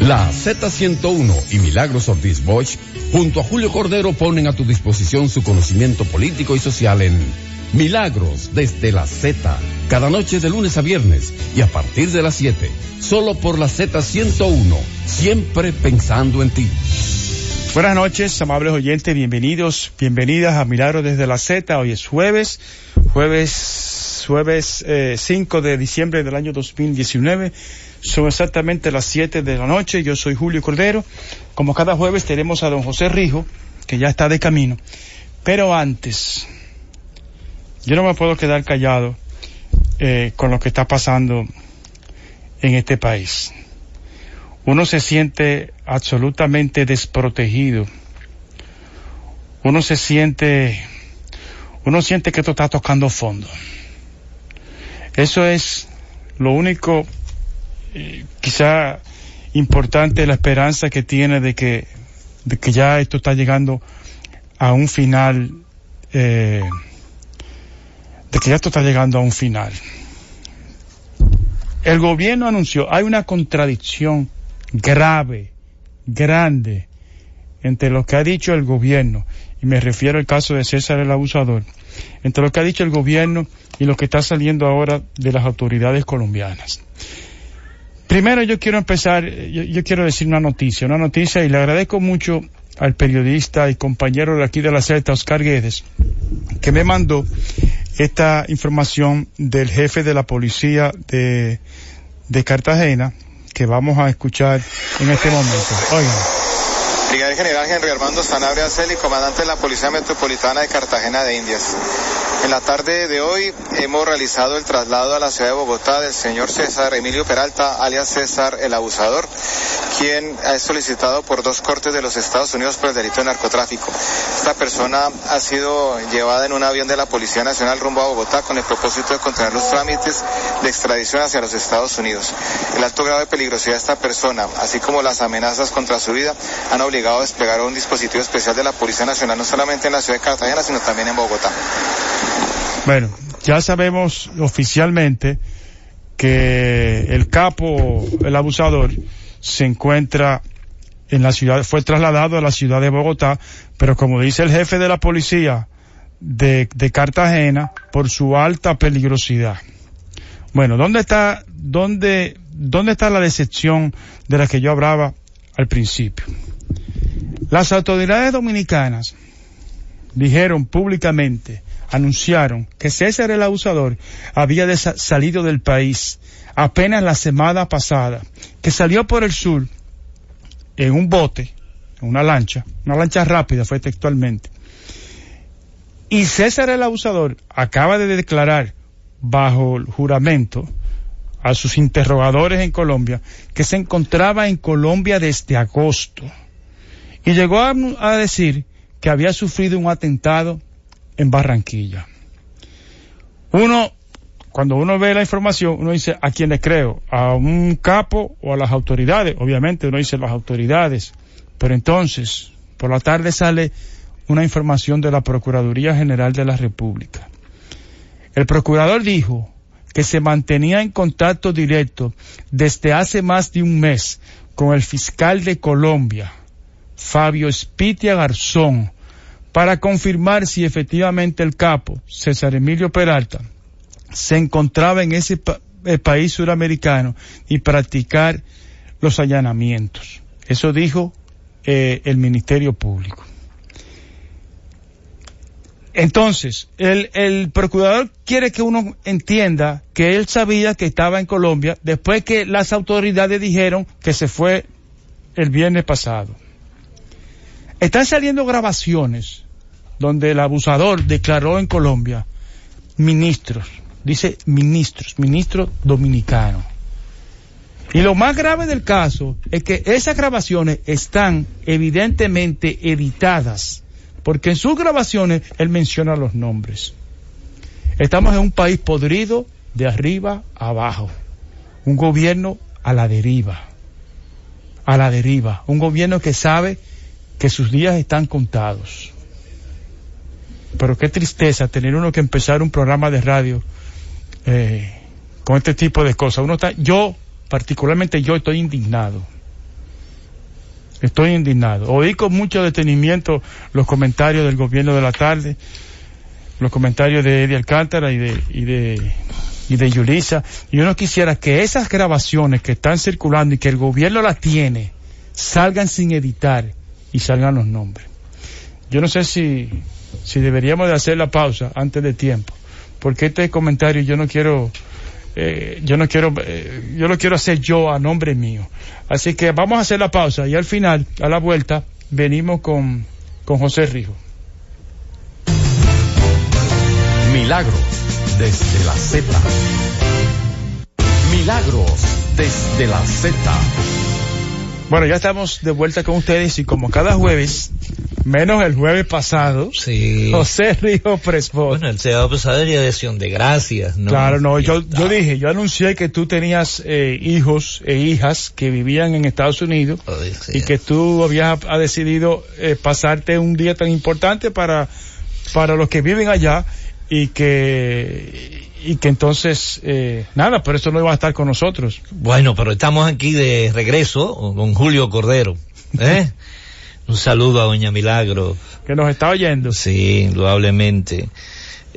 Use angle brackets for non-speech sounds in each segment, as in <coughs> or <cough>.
La Z101 y Milagros Ortiz Bosch, junto a Julio Cordero, ponen a tu disposición su conocimiento político y social en Milagros desde la Z, cada noche de lunes a viernes y a partir de las 7, solo por la Z101, siempre pensando en ti. Buenas noches, amables oyentes, bienvenidos, bienvenidas a Milagros desde la Z. Hoy es jueves, jueves, jueves 5 eh, de diciembre del año 2019. Son exactamente las 7 de la noche. Yo soy Julio Cordero. Como cada jueves tenemos a don José Rijo, que ya está de camino. Pero antes, yo no me puedo quedar callado eh, con lo que está pasando en este país. Uno se siente absolutamente desprotegido. Uno se siente, uno siente que esto está tocando fondo. Eso es lo único eh, quizá importante la esperanza que tiene de que, de que ya esto está llegando a un final, eh, de que ya esto está llegando a un final. El gobierno anunció, hay una contradicción grave, grande, entre lo que ha dicho el gobierno, y me refiero al caso de César el abusador, entre lo que ha dicho el gobierno y lo que está saliendo ahora de las autoridades colombianas. Primero yo quiero empezar, yo, quiero decir una noticia, una noticia y le agradezco mucho al periodista y compañero de aquí de la CETA, Oscar Guedes, que me mandó esta información del jefe de la policía de, de Cartagena, que vamos a escuchar en este momento. Oigan. Brigadier General Henry Armando Sanabria Celi, comandante de la Policía Metropolitana de Cartagena de Indias. En la tarde de hoy hemos realizado el traslado a la ciudad de Bogotá del señor César Emilio Peralta, alias César el Abusador, quien es solicitado por dos cortes de los Estados Unidos por el delito de narcotráfico. Esta persona ha sido llevada en un avión de la Policía Nacional rumbo a Bogotá con el propósito de contener los trámites de extradición hacia los Estados Unidos. El alto grado de peligrosidad de esta persona, así como las amenazas contra su vida, han obligado a desplegar un dispositivo especial de la Policía Nacional, no solamente en la ciudad de Cartagena, sino también en Bogotá. Bueno, ya sabemos oficialmente que el capo, el abusador, se encuentra en la ciudad, fue trasladado a la ciudad de Bogotá, pero como dice el jefe de la policía de, Cartagena, por su alta peligrosidad. Bueno, ¿dónde está, dónde, dónde está la decepción de la que yo hablaba al principio? Las autoridades dominicanas dijeron públicamente, anunciaron que César el abusador había salido del país apenas la semana pasada, que salió por el sur en un bote, en una lancha, una lancha rápida fue textualmente. Y César el abusador acaba de declarar bajo el juramento a sus interrogadores en Colombia que se encontraba en Colombia desde agosto y llegó a, decir que había sufrido un atentado en Barranquilla. Uno, cuando uno ve la información, uno dice, ¿a quién le creo? ¿A un capo o a las autoridades? Obviamente uno dice las autoridades. Pero entonces, por la tarde sale una información de la Procuraduría General de la República. El procurador dijo que se mantenía en contacto directo desde hace más de un mes con el fiscal de Colombia, Fabio Spitia Garzón para confirmar si efectivamente el capo, César Emilio Peralta, se encontraba en ese eh, país suramericano y practicar los allanamientos. Eso dijo eh, el Ministerio Público. Entonces, el, el, procurador quiere que uno entienda que él sabía que estaba en Colombia después que las autoridades dijeron que se fue el viernes pasado. Están saliendo grabaciones donde el abusador declaró en Colombia ministros, dice ministros, ministro dominicano. Y lo más grave del caso es que esas grabaciones están evidentemente editadas, porque en sus grabaciones él menciona los nombres. Estamos en un país podrido de arriba abajo, un gobierno a la deriva, a la deriva, un gobierno que sabe que sus días están contados. Pero qué tristeza tener uno que empezar un programa de radio eh, con este tipo de cosas. Uno está, yo, particularmente yo, estoy indignado. Estoy indignado. Oí con mucho detenimiento los comentarios del gobierno de la tarde, los comentarios de Eddie Alcántara y de, y de, y de Yulisa. Y uno quisiera que esas grabaciones que están circulando y que el gobierno las tiene, salgan sin editar y salgan los nombres. Yo no sé si, si deberíamos de hacer la pausa antes de tiempo, porque este comentario yo no quiero eh, yo no quiero, eh, yo lo quiero hacer yo a nombre mío. Así que vamos a hacer la pausa y al final, a la vuelta, venimos con, con José Rijo. Milagros desde la Z. Milagros desde la Z. Bueno, ya estamos de vuelta con ustedes y como cada jueves, menos el jueves pasado, sí. José Río Presbot. Bueno, el sábado pasado era acción de gracias, ¿no? Claro, no, yo, yo dije, yo anuncié que tú tenías eh, hijos e hijas que vivían en Estados Unidos sí. y que tú habías ha decidido eh, pasarte un día tan importante para, para los que viven allá y que y que entonces eh, nada, pero eso no iba a estar con nosotros. Bueno, pero estamos aquí de regreso con Julio Cordero, ¿eh? Un saludo a Doña Milagro. Que nos está oyendo. Sí, indudablemente.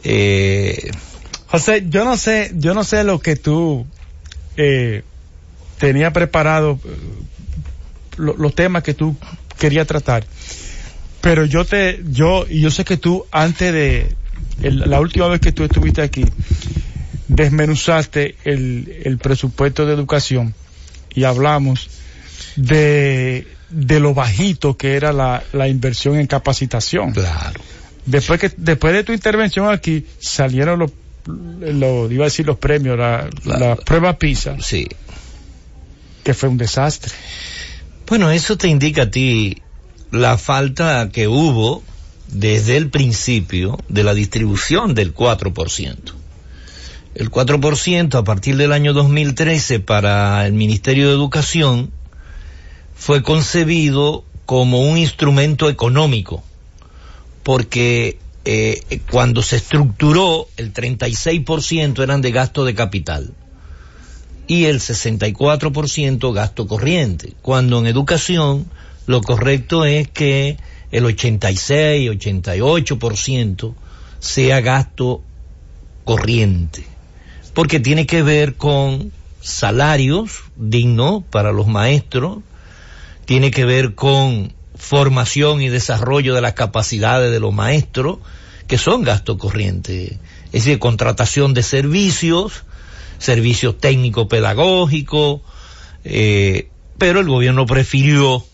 Eh, José, yo no sé, yo no sé lo que tú eh, tenías preparado, eh, lo- los temas que tú querías tratar, pero yo te, yo y yo sé que tú antes de el- la última vez que tú estuviste aquí desmenuzaste el, el presupuesto de educación y hablamos de de lo bajito que era la, la inversión en capacitación. claro. Después que después de tu intervención aquí salieron los, los iba a decir los premios, la, La- la prueba PISA, Sí. que fue un desastre. Bueno, eso te indica a ti la falta que hubo desde el principio de la distribución del 4%. El 4% a partir del año 2013 para el Ministerio de Educación fue concebido como un instrumento económico, porque eh, cuando se estructuró el 36% eran de gasto de capital y el 64% gasto corriente, cuando en educación lo correcto es que el 86, 88% sea gasto corriente, porque tiene que ver con salarios dignos para los maestros, tiene que ver con formación y desarrollo de las capacidades de los maestros, que son gasto corriente, es decir, contratación de servicios, servicios técnico-pedagógicos, eh, pero el gobierno prefirió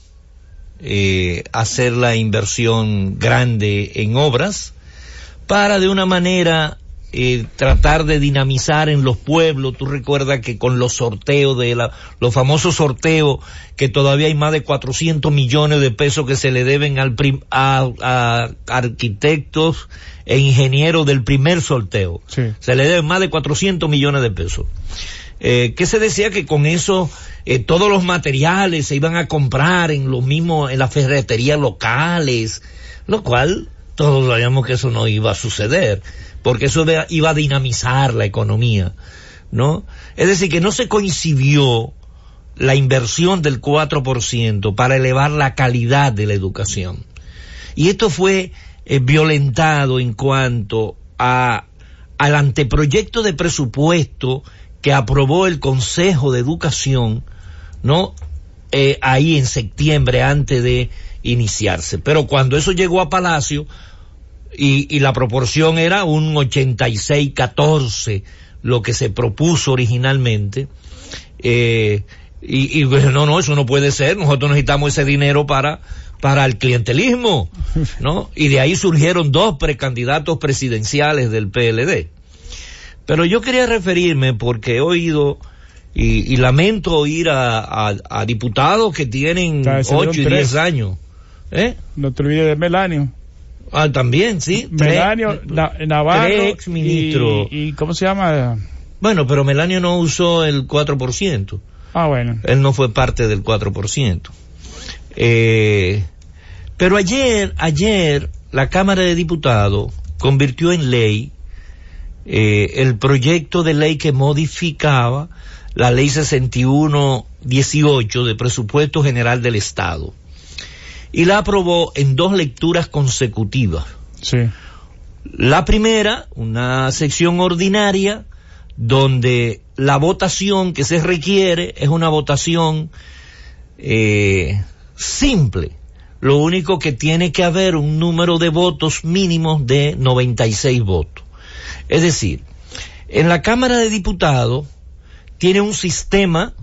eh, hacer la inversión grande en obras para de una manera eh, tratar de dinamizar en los pueblos. Tú recuerdas que con los sorteos de la, los famosos sorteos, que todavía hay más de 400 millones de pesos que se le deben al prim- a, a arquitectos e ingenieros del primer sorteo. Sí. Se le deben más de 400 millones de pesos. Eh, que se decía que con eso eh, todos los materiales se iban a comprar en los mismos, en las ferreterías locales, lo cual todos sabíamos que eso no iba a suceder, porque eso iba a dinamizar la economía, ¿no? Es decir, que no se coincidió la inversión del 4% para elevar la calidad de la educación. Y esto fue eh, violentado en cuanto a, al anteproyecto de presupuesto que aprobó el Consejo de Educación, ¿no? Eh, ahí en septiembre antes de iniciarse. Pero cuando eso llegó a Palacio y, y la proporción era un 86-14, lo que se propuso originalmente, eh, y, y no, no, eso no puede ser, nosotros necesitamos ese dinero para, para el clientelismo, ¿no? Y de ahí surgieron dos precandidatos presidenciales del PLD. Pero yo quería referirme porque he oído y, y lamento oír a, a- a diputados que tienen 8 y tres. 10 años. ¿Eh? No te olvides de Melanio. Ah, también, sí. Tres- Melanio, Na- Navarro tres exministros. y, y ¿cómo se llama? Bueno, pero Melanio no usó el 4%. Ah, bueno. Él no fue parte del 4%. Eh, pero ayer, ayer, la Cámara de Diputados convirtió en ley eh, el proyecto de ley que modificaba la ley 6118 de presupuesto general del Estado. y la aprobó en dos lecturas consecutivas. Sí. La primera, una sección ordinaria, donde la votación que se requiere es una votación eh, simple. Lo único que tiene que haber un número de votos mínimos de 96 votos. Es decir, en la Cámara de Diputados tiene un sistema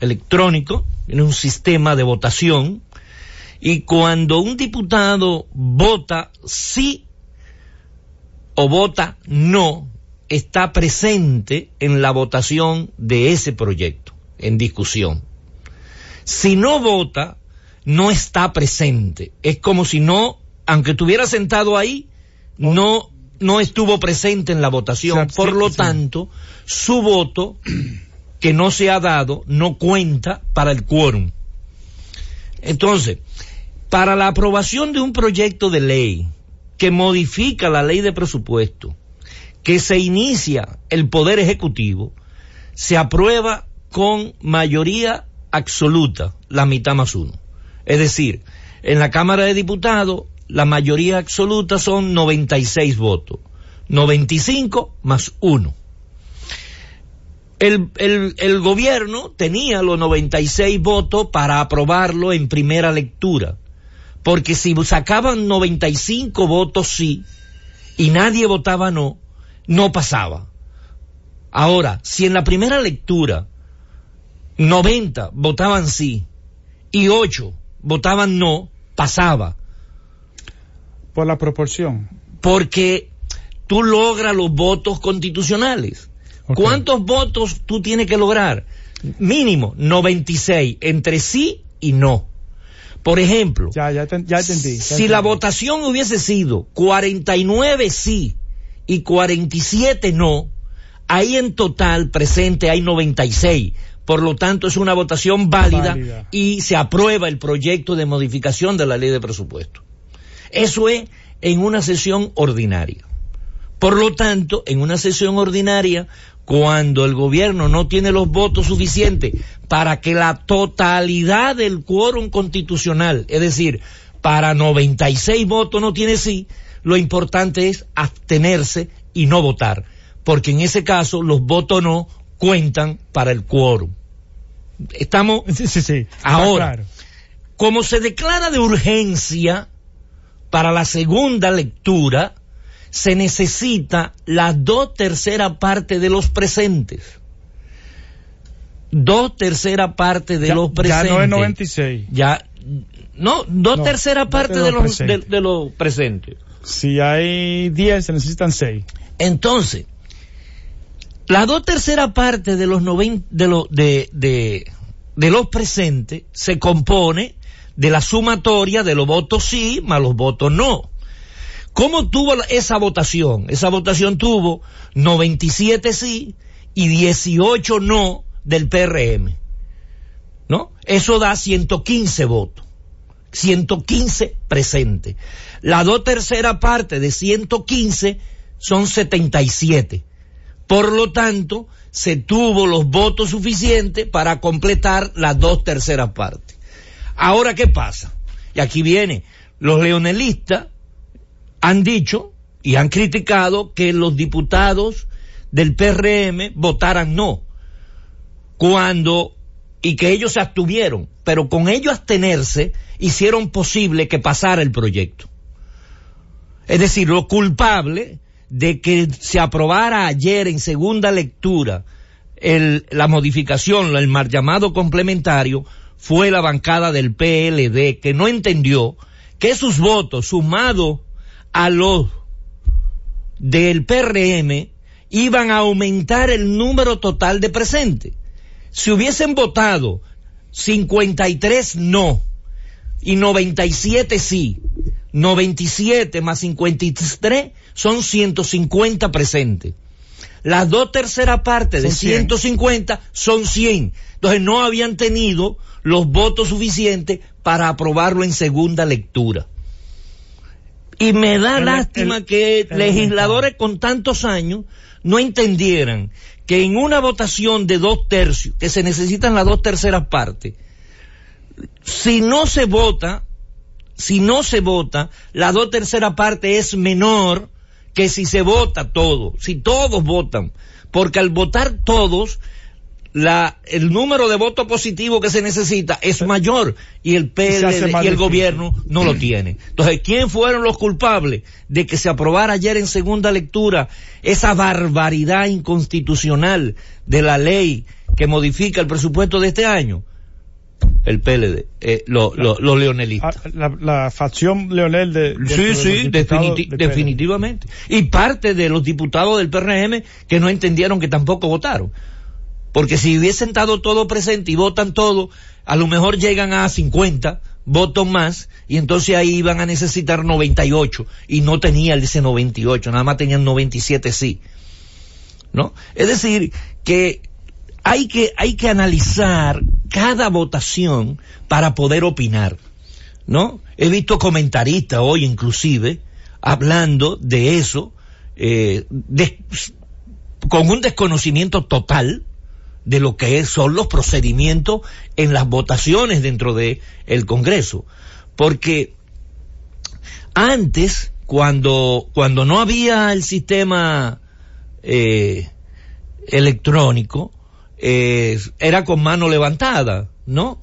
electrónico, tiene un sistema de votación, y cuando un diputado vota sí o vota no, está presente en la votación de ese proyecto en discusión. Si no vota, no está presente. Es como si no, aunque estuviera sentado ahí, no, no estuvo presente en la votación. Por lo tanto, su voto que no se ha dado no cuenta para el quórum. Entonces, para la aprobación de un proyecto de ley que modifica la ley de presupuesto, que se inicia el Poder Ejecutivo, se aprueba con mayoría absoluta, la mitad más uno. Es decir, en la Cámara de Diputados, la mayoría absoluta son 96 votos, 95 más uno. El, el, el, gobierno tenía los 96 votos para aprobarlo en primera lectura, porque si sacaban 95 votos sí y nadie votaba no, no pasaba. Ahora, si en la primera lectura 90 votaban sí y 8 votaban no, pasaba. Por la proporción. Porque tú logras los votos constitucionales. Okay. ¿Cuántos votos tú tienes que lograr? Mínimo 96 entre sí y no. Por ejemplo, ya, ya, te, ya entendí. Ya si entendí. la votación hubiese sido 49 sí y 47 no, ahí en total presente hay 96. Por lo tanto, es una votación válida, válida, y se aprueba el proyecto de modificación de la ley de presupuesto. Eso es en una sesión ordinaria. Por lo tanto, en una sesión ordinaria, cuando el gobierno no tiene los votos suficientes para que la totalidad del quórum constitucional, es decir, para 96 votos no tiene sí, lo importante es abstenerse y no votar, porque en ese caso los votos no cuentan para el quórum. Estamos sí, sí, sí. ahora. Claro. Como se declara de urgencia para la segunda lectura, se necesita la dos tercera parte de los presentes. Dos tercera parte de ya, los presentes. Ya no es 96. Ya, no, dos no, tercera parte de, los, de, de los presentes. Si hay 10, se necesitan 6. Entonces, la dos tercera parte de los noven, de, lo, de, de, de los presentes se compone de la sumatoria de los votos sí más los votos no. ¿Cómo tuvo esa votación? Esa votación tuvo 97 sí y 18 no del PRM. ¿No? Eso da 115 votos. 115 presentes. La dos tercera parte de 115 son 77. Por lo tanto, se tuvo los votos suficientes para completar las dos terceras partes. Ahora, ¿qué pasa? Y aquí viene, los leonelistas han dicho y han criticado que los diputados del PRM votaran no, cuando, y que ellos se abstuvieron, pero con ellos abstenerse hicieron posible que pasara el proyecto. Es decir, lo culpable de que se aprobara ayer en segunda lectura el, la modificación, el mal llamado complementario, fue la bancada del PLD que no entendió que sus votos sumados a los del PRM iban a aumentar el número total de presentes. Si hubiesen votado 53 no y 97 sí, 97 más 53 son 150 presentes. Las dos terceras partes de Son 100. 150 son 100. Entonces no habían tenido los votos suficientes para aprobarlo en segunda lectura. Y me da El- lástima el- que el- legisladores con tantos años no entendieran que en una votación de dos tercios, que se necesitan las dos terceras partes, si no se vota, si no se vota, la dos tercera parte es menor que si se vota todo, si todos votan, porque al votar todos, la, el número de votos positivos que se necesita es mayor y el PLD y el gobierno no lo <clears throat> tiene. Entonces, ¿quién fueron los culpables de que se aprobara ayer en segunda lectura esa barbaridad inconstitucional de la ley que modifica el presupuesto de este año? El PLD, eh, los lo, lo leonelistas. Ah, la, la, facción leonel de... de sí, sí, definiti definitivamente. Y parte de los diputados del PRM que no entendieron que tampoco votaron. Porque si hubiesen estado todo presente y votan todo, a lo mejor llegan a 50 votos más y entonces ahí iban a necesitar 98 y no tenía ese 98, nada más tenían 97 sí. ¿No? Es decir, que hay que, hay que analizar cada votación para poder opinar, ¿no? He visto comentaristas hoy inclusive hablando de eso, eh, con un desconocimiento total de lo que son los procedimientos en las votaciones dentro de el Congreso. Porque antes, cuando, cuando no había el sistema eh, electrónico, eh, era con mano levantada, ¿no?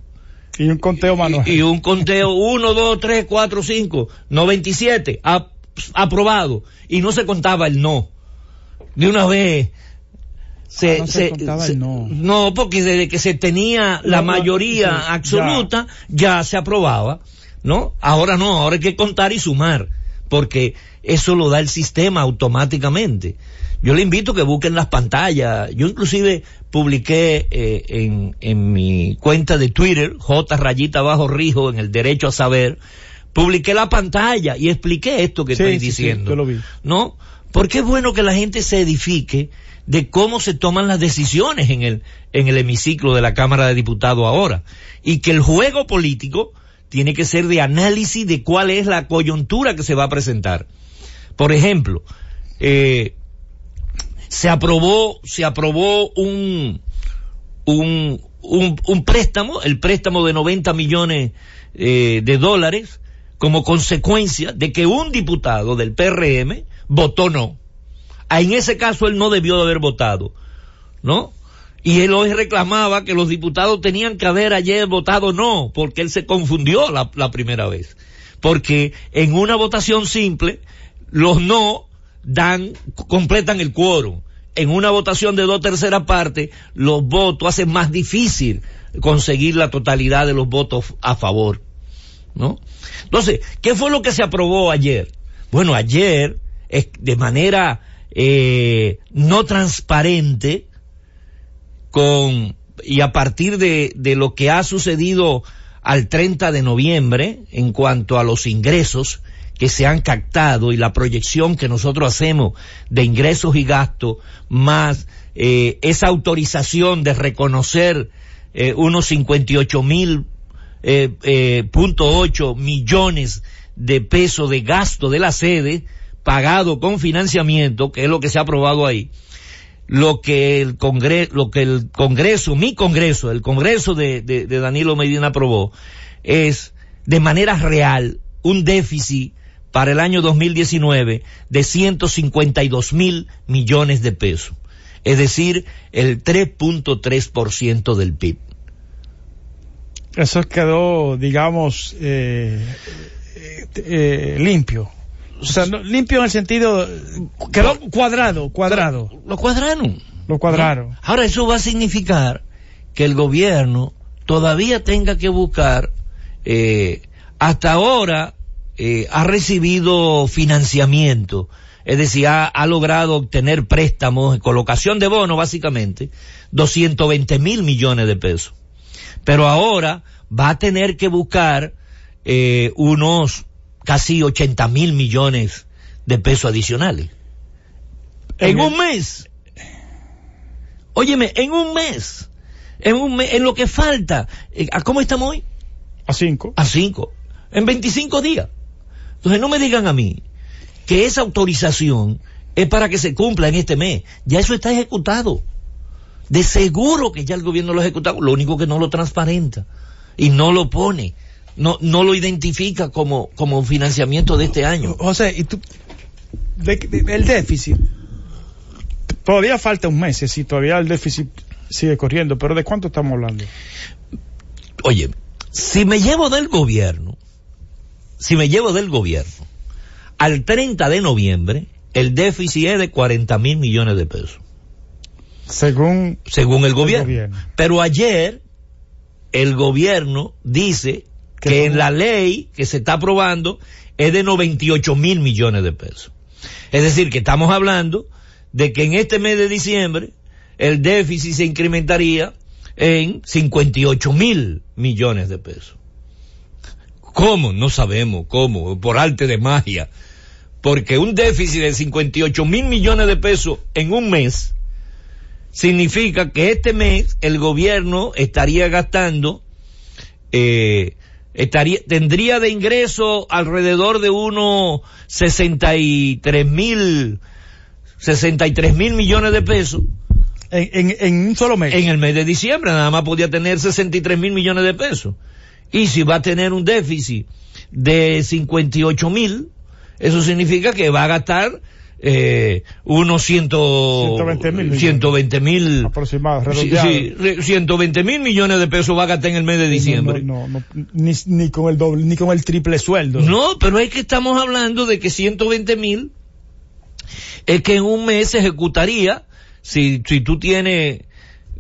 Y un conteo manual. Y, un conteo 1, 2, 3, 4, 5, 97, aprobado. Y no se contaba el no. De una vez se, ah, no se, contaba el no. no. porque desde que se tenía la mayoría absoluta ya. se aprobaba, ¿no? Ahora no, ahora hay que contar y sumar, porque eso lo da el sistema automáticamente. Yo le invito a que busquen las pantallas. Yo inclusive publiqué eh, en, en mi cuenta de Twitter, J rayita bajo rijo, en el derecho a saber, publiqué la pantalla y expliqué esto que estoy diciendo. lo vi. ¿No? Porque es bueno que la gente se edifique de cómo se toman las decisiones en el, en el hemiciclo de la Cámara de Diputados ahora. Y que el juego político tiene que ser de análisis de cuál es la coyuntura que se va a presentar. Por ejemplo, eh, se aprobó, se aprobó un, un, un, préstamo, el préstamo de 90 millones eh, de dólares, como consecuencia de que un diputado del PRM votó no. Ah, en ese caso él no debió de haber votado, ¿no? Y él hoy reclamaba que los diputados tenían que haber ayer votado no, porque él se confundió la, la primera vez. Porque en una votación simple, los no dan, completan el quórum. En una votación de dos terceras partes, los votos hacen más difícil conseguir la totalidad de los votos a favor. ¿No? Entonces, ¿qué fue lo que se aprobó ayer? Bueno, ayer, de manera eh, no transparente, con, y a partir de, de lo que ha sucedido al 30 de noviembre en cuanto a los ingresos, que se han captado y la proyección que nosotros hacemos de ingresos y gastos, más eh, esa autorización de reconocer eh, unos 58 mil eh, punto ocho millones de pesos de gasto de la sede pagado con financiamiento, que es lo que se ha aprobado ahí. Lo que el Congreso, lo que el Congreso, mi Congreso, el Congreso de, de, de Danilo Medina aprobó, es de manera real un déficit para el año 2019 de 152 mil millones de pesos, es decir, el 3.3% del PIB. Eso quedó, digamos, eh, eh, limpio. O sea, limpio en el sentido, quedó cuadrado, cuadrado. Lo cuadraron. Lo cuadraron. Ahora eso va a significar que el gobierno todavía tenga que buscar, eh, hasta ahora eh, ha recibido financiamiento, es decir, ha, logrado obtener préstamos, colocación de bonos básicamente, 220 mil millones de pesos. Pero ahora va a tener que buscar eh, unos casi 80 mil millones de pesos adicionales. En, un mes. Óyeme, en un mes. En un mes, en lo que falta. Eh, ¿A cómo estamos hoy? A cinco. A cinco. En 25 días. Entonces no me digan a mí que esa autorización es para que se cumpla en este mes. Ya eso está ejecutado. De seguro que ya el gobierno lo ha ejecutado, lo único que no lo transparenta y no lo pone. no, no lo identifica como, como financiamiento de este año. José, y tú, de- de- el déficit, todavía falta un mes, si todavía el déficit sigue corriendo, pero ¿de cuánto estamos hablando? Oye, si me llevo del gobierno, si me llevo del gobierno, al 30 de noviembre, el déficit es de 40 mil millones de pesos, Según según el gobierno. gobierno. Pero ayer, el gobierno dice Que que en la ley que se está aprobando es de 98 mil millones de pesos. Es decir, que estamos hablando de que en este mes de diciembre el déficit se incrementaría en 58 mil millones de pesos. ¿Cómo? No sabemos cómo, por arte de magia. Porque un déficit de 58 mil millones de pesos en un mes significa que este mes el gobierno estaría gastando, eh, estaría, tendría de ingreso alrededor de unos 63 mil, 63 mil millones de pesos en, en, en un solo mes. en el mes de diciembre, nada más podía tener 63 mil millones de pesos. Y si va a tener un déficit de 58 mil, eso significa que va a gastar eh, unos ciento, 120 mil millones. 120 mil aproximado, Sí, sí, re- 120 mil millones de pesos va a gastar en el mes de diciembre. No, no, no, ni, ni con el doble, ni con el triple sueldo. No, pero es que estamos hablando de que 120 mil es que en un mes se ejecutaría, si, si tú tienes,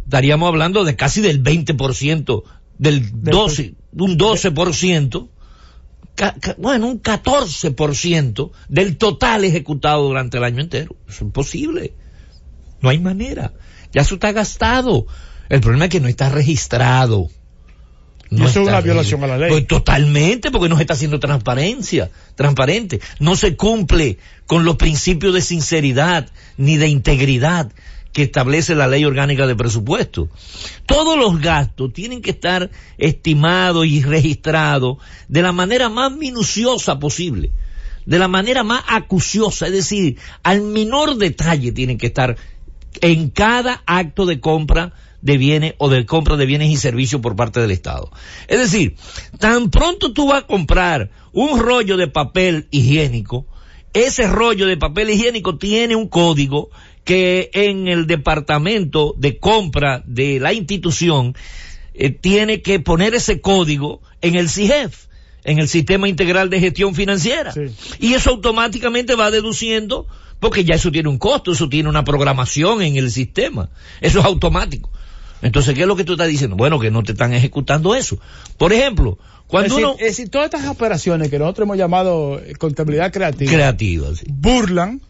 estaríamos hablando de casi del 20%, del 12, un 12%, ca- ca- bueno, un 14% del total ejecutado durante el año entero. Es imposible. No hay manera. Ya eso está gastado. El problema es que no está registrado. Y eso es una violación a la ley. Pues totalmente, porque no se está haciendo transparencia, transparente. No se cumple con los principios de sinceridad ni de integridad que establece la ley orgánica de presupuesto. Todos los gastos tienen que estar estimados y registrados de la manera más minuciosa posible, de la manera más acuciosa, es decir, al menor detalle tienen que estar en cada acto de compra de bienes o de compra de bienes y servicios por parte del Estado. Es decir, tan pronto tú vas a comprar un rollo de papel higiénico, ese rollo de papel higiénico tiene un código que en el departamento de compra de la institución eh, tiene que poner ese código en el CIGEF, en el Sistema Integral de Gestión Financiera. Sí. Y eso automáticamente va deduciendo, porque ya eso tiene un costo, eso tiene una programación en el sistema. Eso es automático. Entonces, ¿qué es lo que tú estás diciendo? Bueno, que no te están ejecutando eso. Por ejemplo, cuando es, decir, uno... es decir, todas estas operaciones que nosotros hemos llamado contabilidad creativa Creativa, sí. burlan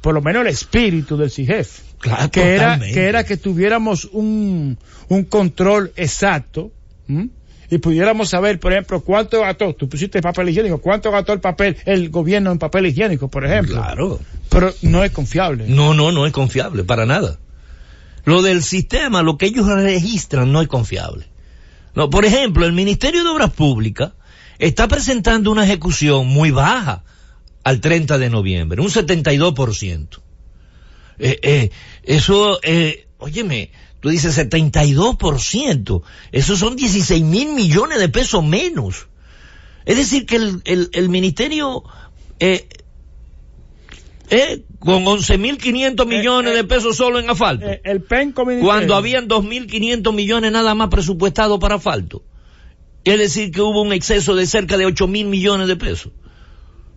por lo menos el espíritu del CIGEF. Claro, que era, que era que tuviéramos un, un control exacto ¿m? y pudiéramos saber, por ejemplo, cuánto gastó, tú pusiste papel higiénico, cuánto gastó el papel, el gobierno en papel higiénico, por ejemplo. Claro. Pero no es confiable. No, no, no es confiable, para nada. Lo del sistema, lo que ellos registran, no es confiable. No, por ejemplo, el Ministerio de Obras Públicas está presentando una ejecución muy baja al 30 de noviembre, un 72%. Eh, eh, eso, eh, óyeme, tú dices 72%, esos son 16 mil millones de pesos menos. Es decir, que el, el, el ministerio, eh, eh, con 11.500 millones eh, de pesos solo en asfalto, Eh, el PEN Community- cuando habían 2.500 millones nada más presupuestados para asfalto. Es decir, que hubo un exceso de cerca de 8.000 millones de pesos.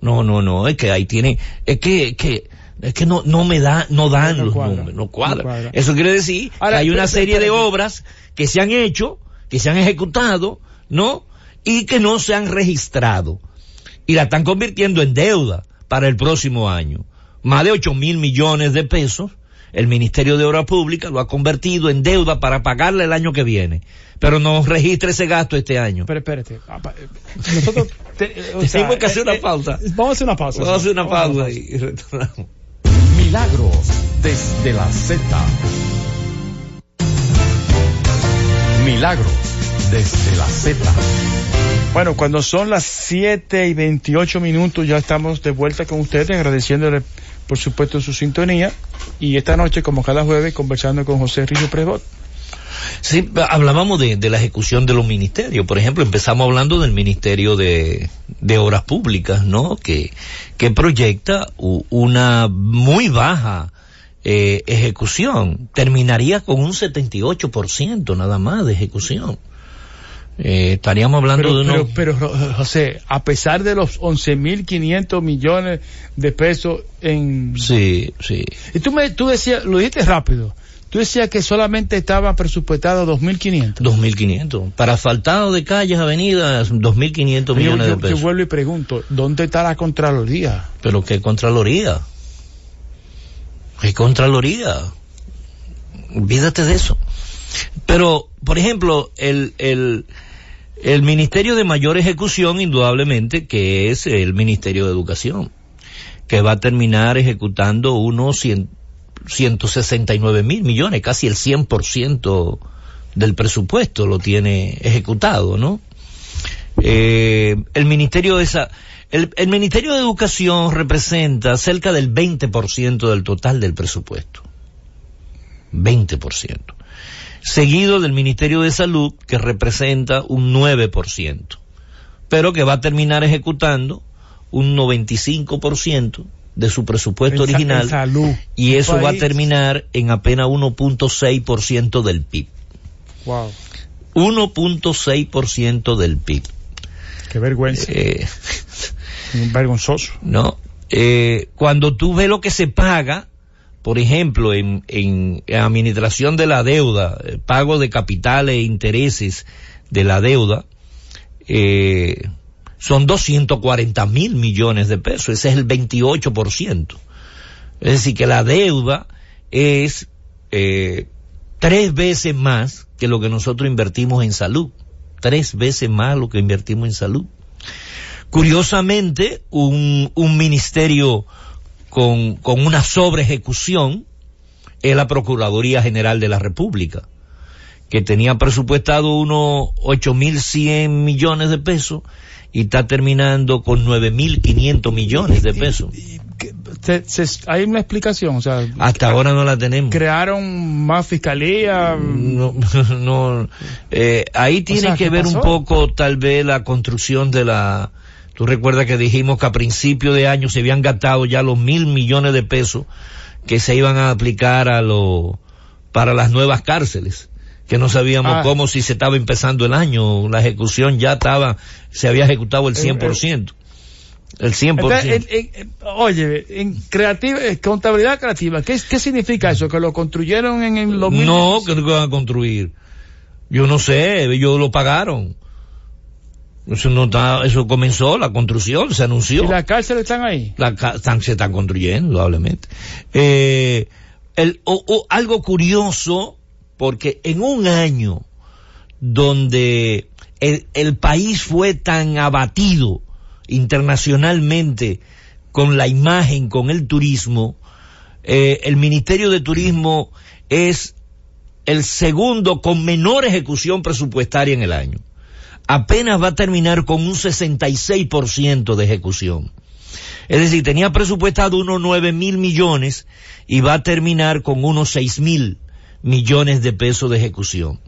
No, no, no, es que ahí tiene, es que, es que, es que no, no me da, no dan No los cuadra, números, no no cuadra. Eso quiere decir Ahora, que hay una serie de obras que se han hecho, que se han ejecutado, ¿no? Y que no se han registrado. Y la están convirtiendo en deuda para el próximo año. Más de 8 mil millones de pesos, el Ministerio de Obras Públicas lo ha convertido en deuda para pagarle el año que viene. Pero no registra ese gasto este año. Pero espérate. ah, eh, Nosotros te- eh, o <laughs> sea, Tenemos que hacer eh, una eh, pausa. Vamos a hacer una pausa. Vamos a hacer una pausa y retornamos. Milagros desde la Z. Milagros desde la Z. Bueno, cuando son las 7 y 28 minutos ya estamos de vuelta con ustedes, agradeciéndole por supuesto su sintonía y esta noche como cada jueves conversando con José Río Prebot. Sí, hablábamos de, de, la ejecución de los ministerios. Por ejemplo, empezamos hablando del Ministerio de, de Obras Públicas, ¿no? Que, que proyecta una muy baja eh, ejecución. Terminaría con un 78% nada más de ejecución. Eh, estaríamos hablando pero, de unos... Pero, pero, José, a pesar de los 11.500 millones de pesos en... Sí, sí. Y tú, me, tú decías, lo dijiste rápido, tú decías que solamente estaba presupuestado 2.500. 2.500. Para asfaltado de calles, avenidas, 2.500 millones yo, de pesos. Yo vuelvo y pregunto, ¿dónde está la Contraloría? ¿Pero qué Contraloría? ¿Qué Contraloría? Olvídate de eso. Pero, por ejemplo, el, el, el Ministerio de Mayor Ejecución, indudablemente, que es el Ministerio de Educación, que va a terminar ejecutando unos 100, 169 mil millones, casi el 100% del presupuesto lo tiene ejecutado, ¿no? Eh, el Ministerio de esa, el, el, Ministerio de Educación representa cerca del 20% del total del presupuesto. 20% seguido del Ministerio de Salud, que representa un 9%, pero que va a terminar ejecutando un 95% de su presupuesto En original salud. y eso va a terminar en apenas 1.6% del PIB. Wow, 1.6% del PIB. qué vergüenza, Eh, vergonzoso. ¿no? Eh, cuando tú ves lo que se paga, por ejemplo, en, en administración de la deuda, eh, pago de capitales e intereses de la deuda, eh, son 240 mil millones de pesos, ese es el 28%. Es decir, que la deuda es eh, tres veces más que lo que nosotros invertimos en salud, tres veces más lo que invertimos en salud. Curiosamente, un, un ministerio con, con una sobre ejecución es la Procuraduría General de la República, que tenía presupuestado unos 8.100 millones de pesos y está terminando con 9.500 millones de pesos. Se- se- hay una explicación, o sea, Hasta ahora no la tenemos. crearon más fiscalía. No, <laughs> no, eh, ahí tiene sea, que ¿qué ver un poco tal vez la construcción de la, tú recuerdas que dijimos que a principio de año se habían gastado ya los mil millones de pesos que se iban a aplicar a lo, para las nuevas cárceles, que no sabíamos Ah. cómo si se estaba empezando el año, la ejecución ya estaba, se había ejecutado el Eh, 100%. El 100%. Entonces, en- en- oye, en creativa, eh, contabilidad creativa, ¿qué, ¿qué significa eso? ¿Que lo construyeron en, en los No, que no van a construir. Yo no sé, ellos lo pagaron. Eso no está, eso comenzó, la construcción, se anunció. ¿Y las cárceles están ahí? La están- se están construyendo, indudablemente. Eh, el, o- o algo curioso, porque en un año donde el, el país fue tan abatido internacionalmente con la imagen, con el turismo, eh, el Ministerio de Turismo es el segundo con menor ejecución presupuestaria en el año. Apenas va a terminar con un 66% de ejecución. Es decir, tenía presupuestado unos 9 mil millones y va a terminar con unos 6 mil millones de pesos de ejecución.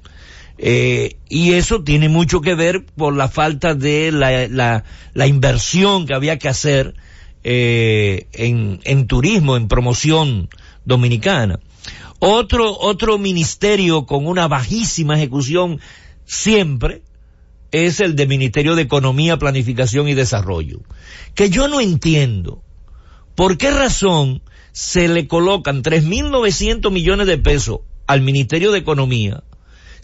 Eh, y eso tiene mucho que ver por la falta de la, la, la inversión que había que hacer eh, en, en turismo, en promoción dominicana. Otro, otro ministerio con una bajísima ejecución siempre es el de Ministerio de Economía, Planificación y Desarrollo. Que yo no entiendo por qué razón se le colocan 3.900 millones de pesos al Ministerio de Economía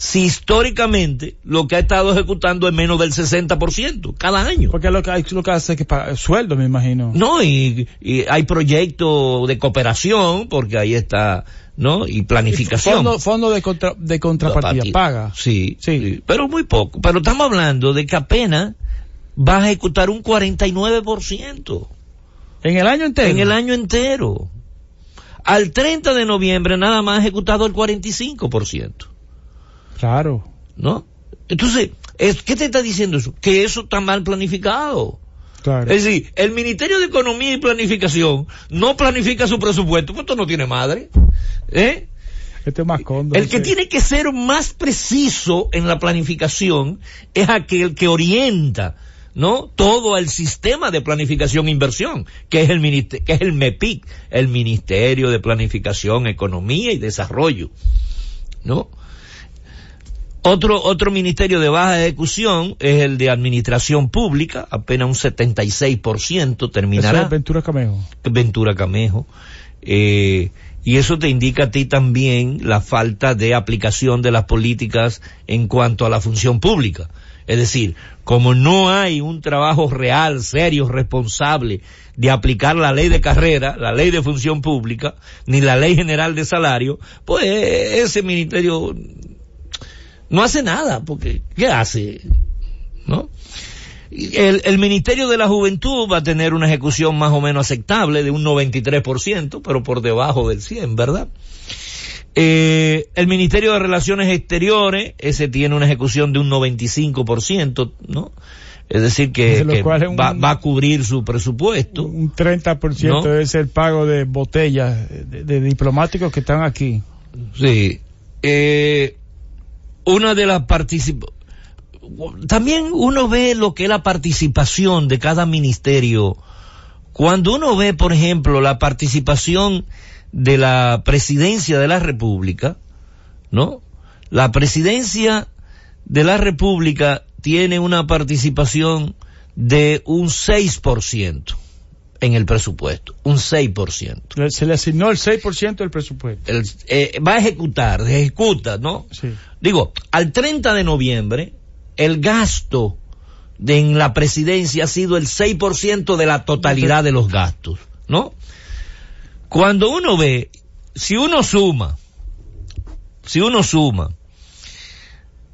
si históricamente lo que ha estado ejecutando es menos del 60% cada año. Porque lo que, hay, lo que hace es que pagar sueldo, me imagino. No, y, y hay proyectos de cooperación, porque ahí está, ¿no? Y planificación. Fondo, fondo de, contra- de contrapartida, Partida. paga. Sí, Sí. sí, pero muy poco. Pero estamos hablando de que apenas va a ejecutar un 49% En el año entero. en el año entero. Al 30 de noviembre nada más ha ejecutado el 45%, Claro. ¿no? Entonces, es- ¿qué te está diciendo eso? Que eso está mal planificado. Claro. Es decir, el Ministerio de Economía y Planificación no planifica su presupuesto, pues esto no tiene madre. ¿Eh? Este es más condo. El que tiene que ser más preciso en la planificación es aquel que orienta, ¿no? Todo el sistema de planificación e inversión, que es el que es el MEPIC, el Ministerio de Planificación, Economía y Desarrollo, ¿no? Otro, otro ministerio de baja ejecución es el de Administración Pública, apenas un 76% terminará. Eso es Ventura Camejo. Ventura Camejo. Eh, y eso te indica a ti también la falta de aplicación de las políticas en cuanto a la función pública. Es decir, como no hay un trabajo real, serio, responsable de aplicar la ley de carrera, la ley de función pública, ni la ley general de salario, pues ese ministerio no hace nada, porque ¿qué hace? ¿No? El, el, Ministerio de la Juventud va a tener una ejecución más o menos aceptable de un 93%, pero por debajo del 100, ¿verdad? Eh, el Ministerio de Relaciones Exteriores, ese tiene una ejecución de un 95%, ¿no? Es decir, que, que va, un, va, a cubrir su presupuesto. Un 30% ¿no? es el pago de botellas de, de, diplomáticos que están aquí. Sí. Eh, una de las participaciones, también uno ve lo que es la participación de cada ministerio. Cuando uno ve, por ejemplo, la participación de la presidencia de la República, ¿no? La presidencia de la República tiene una participación de un 6% en el presupuesto, un 6%. Se le asignó el 6% del presupuesto. El, eh, va a ejecutar, ejecuta, ¿no? Sí. Digo, al 30 de noviembre, el gasto de, en la presidencia ha sido el 6% de la totalidad de los gastos, ¿no? Cuando uno ve, si uno suma, si uno suma,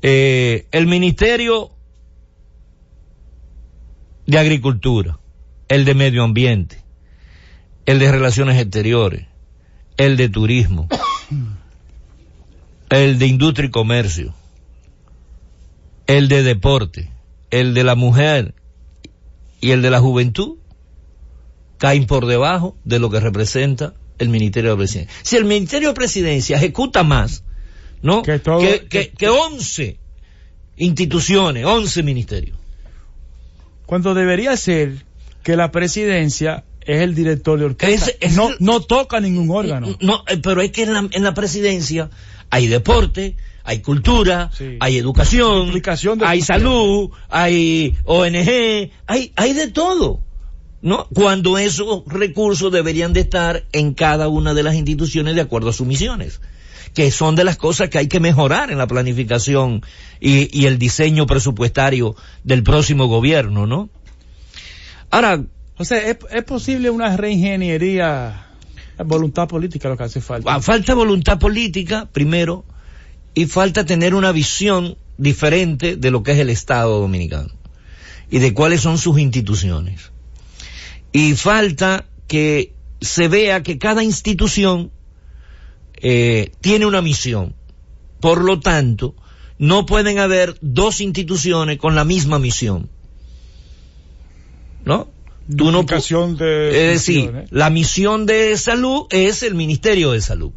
eh, el Ministerio de Agricultura, el de Medio Ambiente, el de Relaciones Exteriores, el de Turismo, <coughs> el de Industria y Comercio, el de Deporte, el de la Mujer y el de la Juventud, caen por debajo de lo que representa el Ministerio de Presidencia. Si el Ministerio de Presidencia ejecuta más, ¿no? Que, todo, que, que, que 11 instituciones, 11 ministerios. Cuando debería ser que la presidencia es el director de orquesta. Es- es- no, no toca ningún órgano. No, eh, pero es que en la, en la presidencia hay deporte, hay cultura, Sí. hay educación, de hay salud, hay ONG, hay, hay de todo. ¿No? Cuando esos recursos deberían de estar en cada una de las instituciones de acuerdo a sus misiones, que son de las cosas que hay que mejorar en la planificación y, y el diseño presupuestario del próximo gobierno, ¿no? Ahora, O sea, es, es posible una reingeniería, voluntad política lo que hace falta. Ah, falta voluntad política, primero, y falta tener una visión diferente de lo que es el Estado dominicano y de cuáles son sus instituciones. Y falta que se vea que cada institución eh, tiene una misión. Por lo tanto, no pueden haber dos instituciones con la misma misión. ¿No? Tú no de es decir, funciones. la misión de salud es el Ministerio de Salud,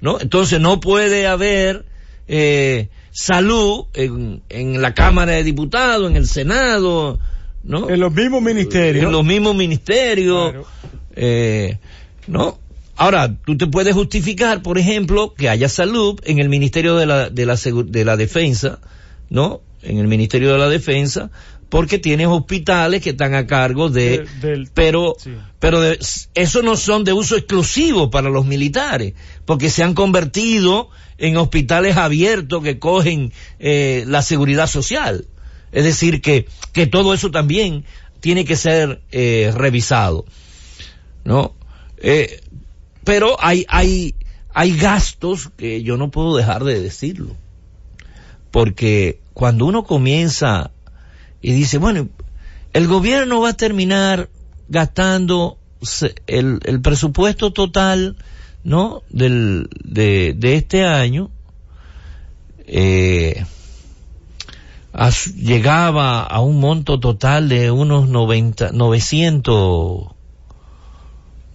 ¿no? Entonces no puede haber eh, salud en, en la Cámara de Diputados, en el Senado, ¿no? En los mismos ministerios. En los mismos ministerios, Claro. eh, ¿no? Ahora, tú te puedes justificar, por ejemplo, que haya salud en el Ministerio de la, de la, de la Defensa, ¿no? En el Ministerio de la Defensa, porque tienes hospitales que están a cargo de, De- del- pero, sí. pero de- eso no son de uso exclusivo para los militares, porque se han convertido en hospitales abiertos que cogen eh, la seguridad social. Es decir, que, que todo eso también tiene que ser eh, revisado. ¿No? Eh, pero hay, hay, hay gastos que yo no puedo dejar de decirlo. Porque cuando uno comienza y dice, bueno, el gobierno va a terminar gastando el, el presupuesto total, ¿no? Del, de, de este año, eh, a llegaba a un monto total de unos 90, 900,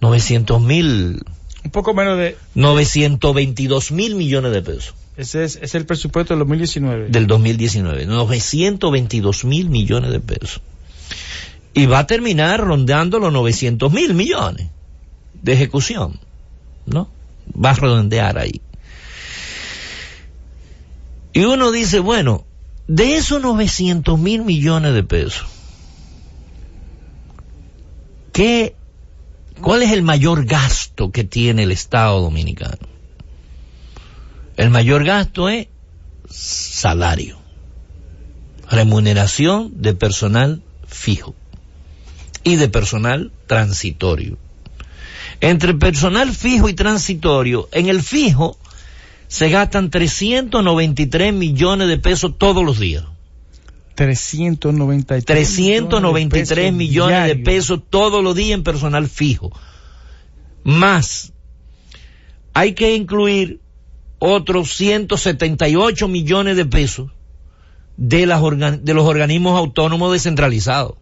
900 mil Un poco menos de... 922 mil millones de pesos. Ese es, es el presupuesto del 2019. Del 2019. 922 mil millones de pesos. Y va a terminar rondando los 900 mil millones de ejecución. ¿No? Va a redondear ahí. Y uno dice, bueno, de esos 900 mil millones de pesos, ¿qué, ¿cuál es el mayor gasto que tiene el Estado dominicano? El mayor gasto es salario, remuneración de personal fijo y de personal transitorio. Entre personal fijo y transitorio, en el fijo se gastan 393 millones de pesos todos los días. 393, 393 millones de pesos, todos los días en personal fijo. Más, hay que incluir otros 178 millones de pesos de, las de los organismos autónomos descentralizados.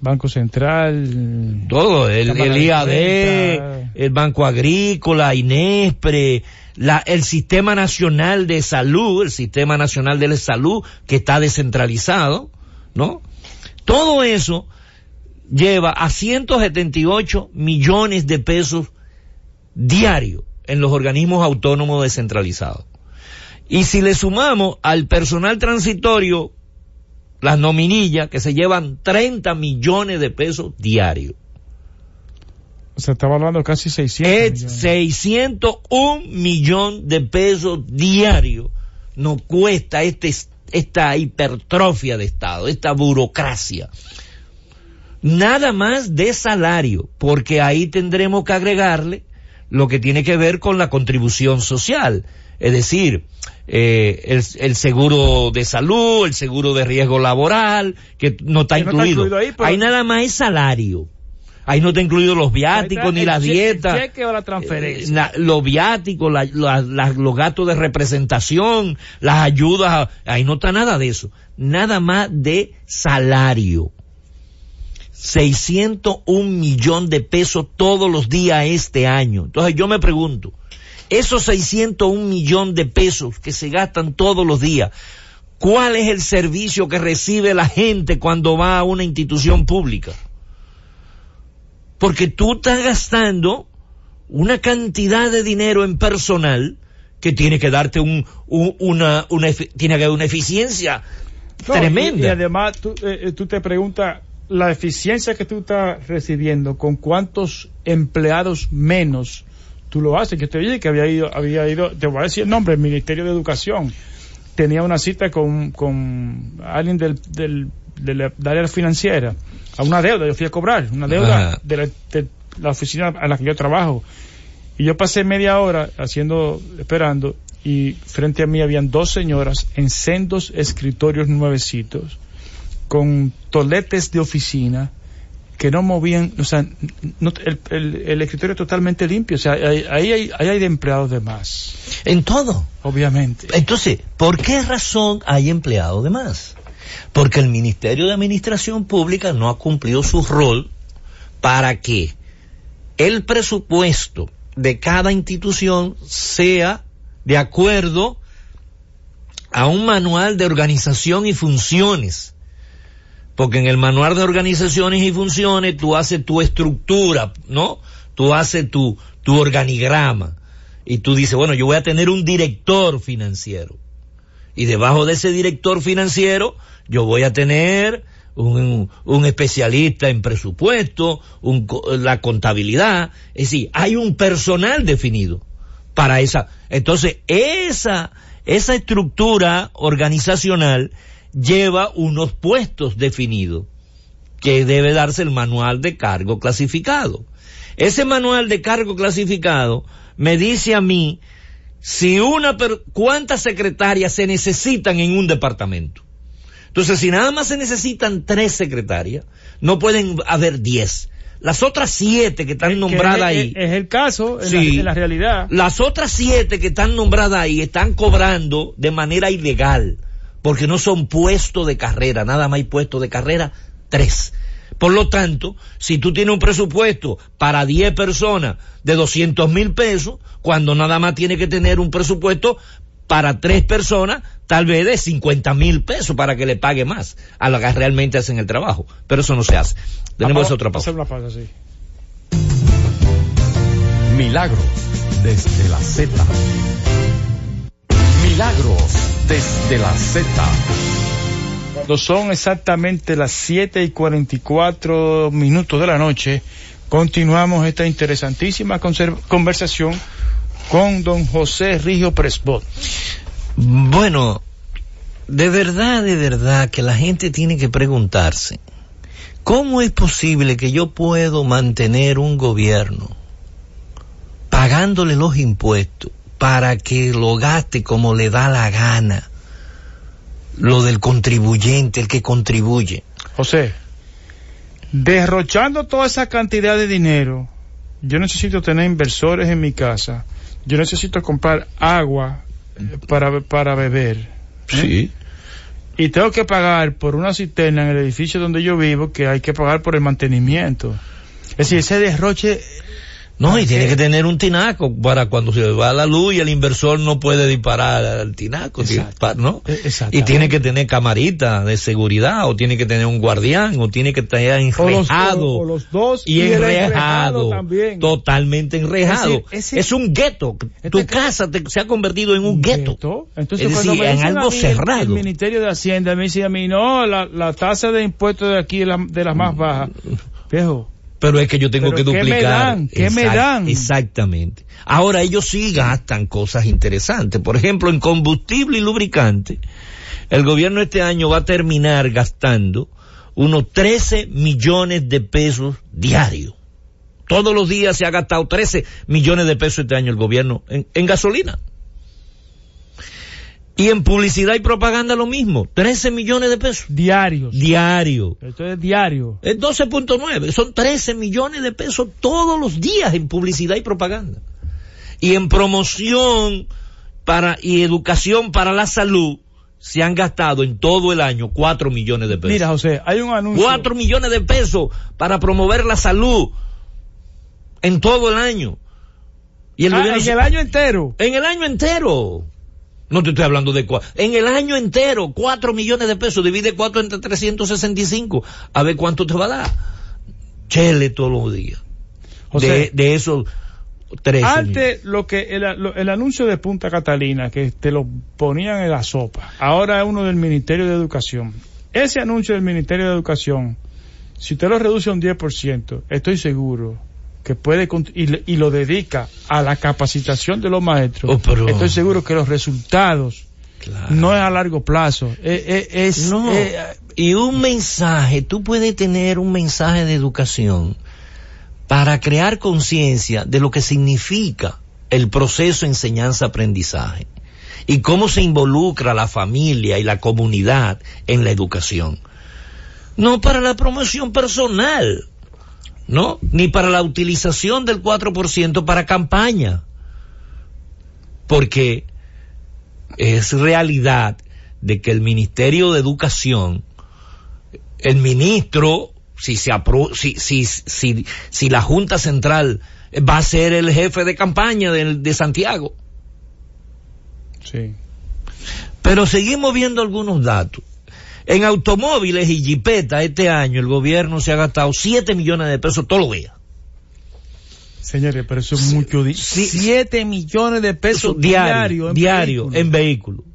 Banco Central. Todo, el, el IAD, el Banco Agrícola, INESPRE, la, el Sistema Nacional de Salud, el Sistema Nacional de Salud que está descentralizado, ¿no? Todo eso lleva a 178 millones de pesos diarios en los organismos autónomos descentralizados. Y si le sumamos al personal transitorio las nominillas que se llevan 30 millones de pesos diarios. Se estaba hablando casi 600. Es 601 millón de pesos diarios nos cuesta este, esta hipertrofia de Estado, esta burocracia. Nada más de salario, porque ahí tendremos que agregarle lo que tiene que ver con la contribución social. Es decir, eh, el, el, seguro de salud, el seguro de riesgo laboral, que no está, incluido. ahí, Ahí nada más es salario. Ahí no está incluido los viáticos, ni las dietas. o la transferencia. Eh, los viáticos, los gastos de representación, las ayudas. Ahí no está nada de eso. Nada más de salario. 601 millón de pesos todos los días este año. Entonces yo me pregunto, esos 601 millón de pesos que se gastan todos los días, ¿cuál es el servicio que recibe la gente cuando va a una institución pública? Porque tú estás gastando una cantidad de dinero en personal que tiene que darte un, una, una, tiene que una eficiencia tremenda. Y, además tú, eh, eh, tú te preguntas, la eficiencia que tú estás recibiendo, con cuántos empleados menos tú lo haces. Que te dije que había ido, había ido, te voy a decir el nombre, el Ministerio de Educación. Tenía una cita con, con alguien del, del, de, la, área financiera, a una deuda, yo fui a cobrar, una deuda de la, de la, oficina a la que yo trabajo. Y yo pasé media hora haciendo, esperando, y frente a mí habían dos señoras en sendos escritorios nuevecitos, con toletes de oficina, que no movían, o sea, el, escritorio es totalmente limpio, o sea, ahí hay, hay, de empleados de más. En todo. Obviamente. Entonces, ¿por qué razón hay empleados de más? Porque el Ministerio de Administración Pública no ha cumplido su rol para que el presupuesto de cada institución sea de acuerdo a un manual de organización y funciones porque en el manual de organizaciones y funciones tú haces tu estructura, ¿no? Tú haces tu, tu organigrama. Y tú dices, bueno, yo voy a tener un director financiero. Y debajo de ese director financiero, yo voy a tener un, un especialista en presupuesto, un, la contabilidad. Es decir, hay un personal definido para esa. Entonces, esa, esa estructura organizacional lleva unos puestos definidos que debe darse el manual de cargo clasificado. Ese manual de cargo clasificado me dice a mí si una cuántas secretarias se necesitan en un departamento. Entonces, si nada más se necesitan tres secretarias, no pueden haber diez. Las otras siete que están nombradas ahí. Es, el caso, en, la, realidad. Las otras siete que están nombradas ahí están cobrando de manera ilegal porque no son puestos de carrera, nada más hay puestos de carrera, tres. Por lo tanto, si tú tienes un presupuesto para 10 personas de 200 mil pesos, cuando nada más tiene que tener un presupuesto para tres personas, tal vez de 50 mil pesos para que le pague más a las que realmente hacen el trabajo. Pero eso no se hace. Tenemos otra pausa. Hacer una pausa, sí. Milagros desde la Z. Milagros desde la Z. Cuando son exactamente las 7 y 44 minutos de la noche, continuamos esta interesantísima conversación con don José Rigio Presbot. Bueno, de verdad, de verdad que la gente tiene que preguntarse, ¿cómo es posible que yo puedo mantener un gobierno pagándole los impuestos para que lo gaste como le da la gana? Lo del contribuyente, el que contribuye. José, derrochando toda esa cantidad de dinero, yo necesito tener inversores en mi casa yo necesito comprar agua eh, para, para beber. ¿eh? Sí. Y tengo que pagar por una cisterna en el edificio donde yo vivo, que hay que pagar por el mantenimiento. Es decir, ese derroche no, y tiene que tener un tinaco para cuando se va la luz y el inversor no puede disparar al tinaco, ¿no? E, y tiene que tener camarita de seguridad, o tiene que tener un guardián, o tiene que estar enrejado. O los, dos, y, enrejado, también. totalmente enrejado. Es, un gueto. Este tu casa se ha convertido en un, gueto. Entonces, es decir, en algo cerrado. El Ministerio de Hacienda me dice a mí, no, la, tasa de impuestos de aquí es la, de las más bajas. Viejo, pero es que yo tengo que duplicar. ¿Qué me dan? Exactamente. Ahora ellos sí gastan cosas interesantes. Por ejemplo, en combustible y lubricante, el gobierno este año va a terminar gastando unos 13 millones de pesos diarios. Todos los días se ha gastado 13 millones de pesos este año el gobierno en gasolina. Y en publicidad y propaganda lo mismo, 13 millones de pesos. Diarios. Diario. Esto es diario. Es 12.9, son 13 millones de pesos todos los días en publicidad y propaganda. Y en promoción para, y educación para la salud, se han gastado en todo el año 4 millones de pesos. Mira, José, hay un anuncio. 4 millones de pesos para promover la salud en todo el año. Y el ah, en el año entero. En el año entero. No te estoy hablando de cuatro. En el año entero, cuatro millones de pesos, divide cuatro entre 365. A ver cuánto te va a dar. Chele todos los días. de, de esos tres. Antes, lo que el, el, anuncio de Punta Catalina, que te lo ponían en la sopa, ahora es uno del Ministerio de Educación. Ese anuncio del Ministerio de Educación, si usted lo reduce a un 10%, estoy seguro que puede y, lo dedica a la capacitación de los maestros, oh, estoy seguro que los resultados no es a largo plazo. Es, y un mensaje, tú puedes tener un mensaje de educación para crear conciencia de lo que significa el proceso enseñanza-aprendizaje y cómo se involucra la familia y la comunidad en la educación. No para la promoción personal ¿no? Ni para la utilización del 4% para campaña. Porque es realidad de que el Ministerio de Educación, el ministro, si se si, si, si, si la Junta Central va a ser el jefe de campaña de, de Santiago. Sí. Pero seguimos viendo algunos datos. En automóviles y jipetas este año el gobierno se ha gastado 7 millones de pesos todos los días. Señores, pero eso es mucho. 7 millones de pesos diario, diario, en, vehículos.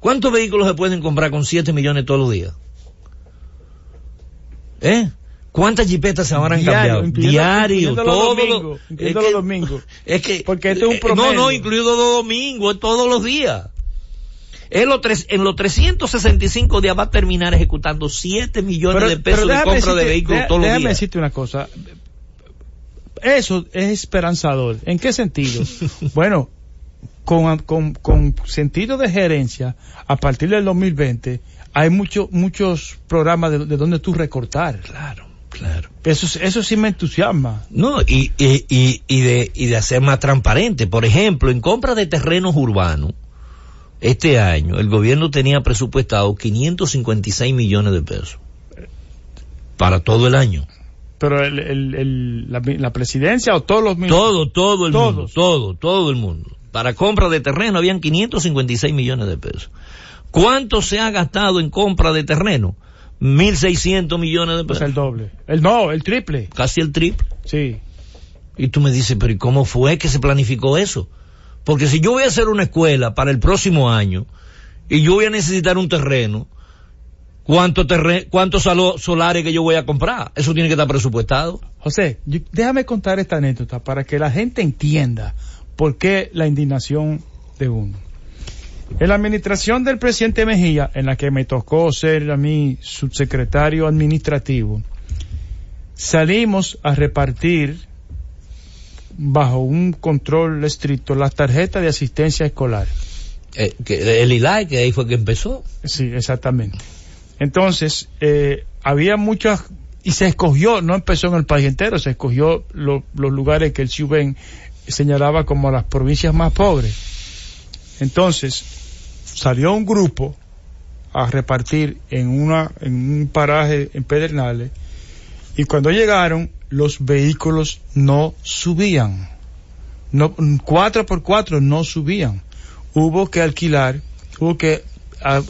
¿Cuántos vehículos se pueden comprar con 7 millones todos los días? ¿Eh? ¿Cuántas jipetas se habrán cambiado? Diario, todos los domingos. Es que, porque este es un promedio. No, no, incluido los domingos, todos los días. En los, tres, en los 365 días va a terminar ejecutando 7 millones de pesos de compra de vehículos todos los días. Déjame decirte una cosa. Eso es esperanzador. ¿En qué sentido? <laughs> bueno, con, con, con, sentido de gerencia, a partir del 2020, hay muchos muchos programas de, de donde tú recortar. Claro. Claro. Eso, eso sí me entusiasma. No, y, y, y, y, de, y de hacer más transparente. Por ejemplo, en compra de terrenos urbanos, este año el gobierno tenía presupuestado 556 millones de pesos. para todo el año. Pero el, el, el, la, la, presidencia o todos los ministros. Todo, todo el Todos. mundo. Todo, todo el mundo. Para compra de terreno habían 556 millones de pesos. ¿Cuánto se ha gastado en compra de terreno? 1.600 millones de pesos. Pues el doble. El no, el triple. Casi el triple. Sí. Y tú me dices, pero ¿y cómo fue que se planificó eso? Porque si yo voy a hacer una escuela para el próximo año y yo voy a necesitar un terreno, ¿cuántos cuántos solares que yo voy a comprar? Eso tiene que estar presupuestado. José, déjame contar esta anécdota para que la gente entienda por qué la indignación de uno. En la administración del presidente Mejía, en la que me tocó ser a mí subsecretario administrativo, salimos a repartir bajo un control estricto las tarjetas de asistencia escolar. Eh, que el ILAI, que ahí fue que empezó. Sí, exactamente. Entonces, eh, había muchas, y se escogió, no empezó en el país entero, se escogió los lugares que el CIUBEN señalaba como las provincias más pobres. Entonces, salió un grupo a repartir en una, en un paraje en Pedernales, y cuando llegaron, los vehículos no subían. No, cuatro por cuatro no subían. Hubo que alquilar, hubo que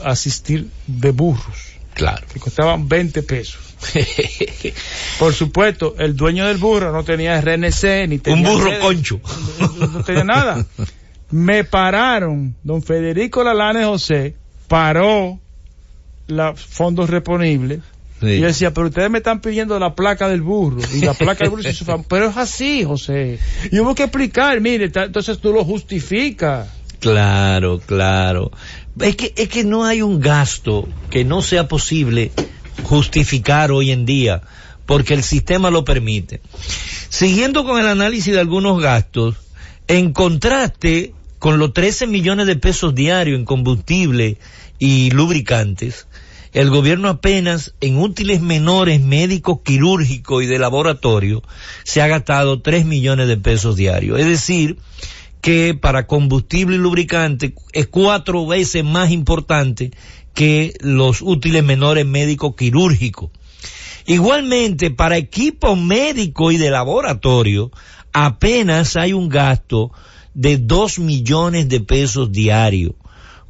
asistir de burros. Claro. Que costaban 20 pesos. <laughs> por supuesto, el dueño del burro no tenía RNC ni tenía. Un burro concho. No, tenía nada. Me pararon, don Federico Lalane José paró los fondos reponibles y yo decía, pero ustedes me están pidiendo la placa del burro. Y la placa del burro se hizo Pero es así, José. Y hubo que explicar, mire, entonces tú lo justificas. Claro, claro. Es que, es que no hay un gasto que no sea posible justificar hoy en día, porque el sistema lo permite. Siguiendo con el análisis de algunos gastos, en contraste con los 13 millones de pesos diarios en combustible y lubricantes, el gobierno apenas en útiles menores médicos, quirúrgicos y de laboratorio se ha gastado 3 millones de pesos diarios. Es decir, que para combustible y lubricante es cuatro veces más importante que los útiles menores médicos quirúrgicos. Igualmente, para equipo médico y de laboratorio, apenas hay un gasto de 2 millones de pesos diarios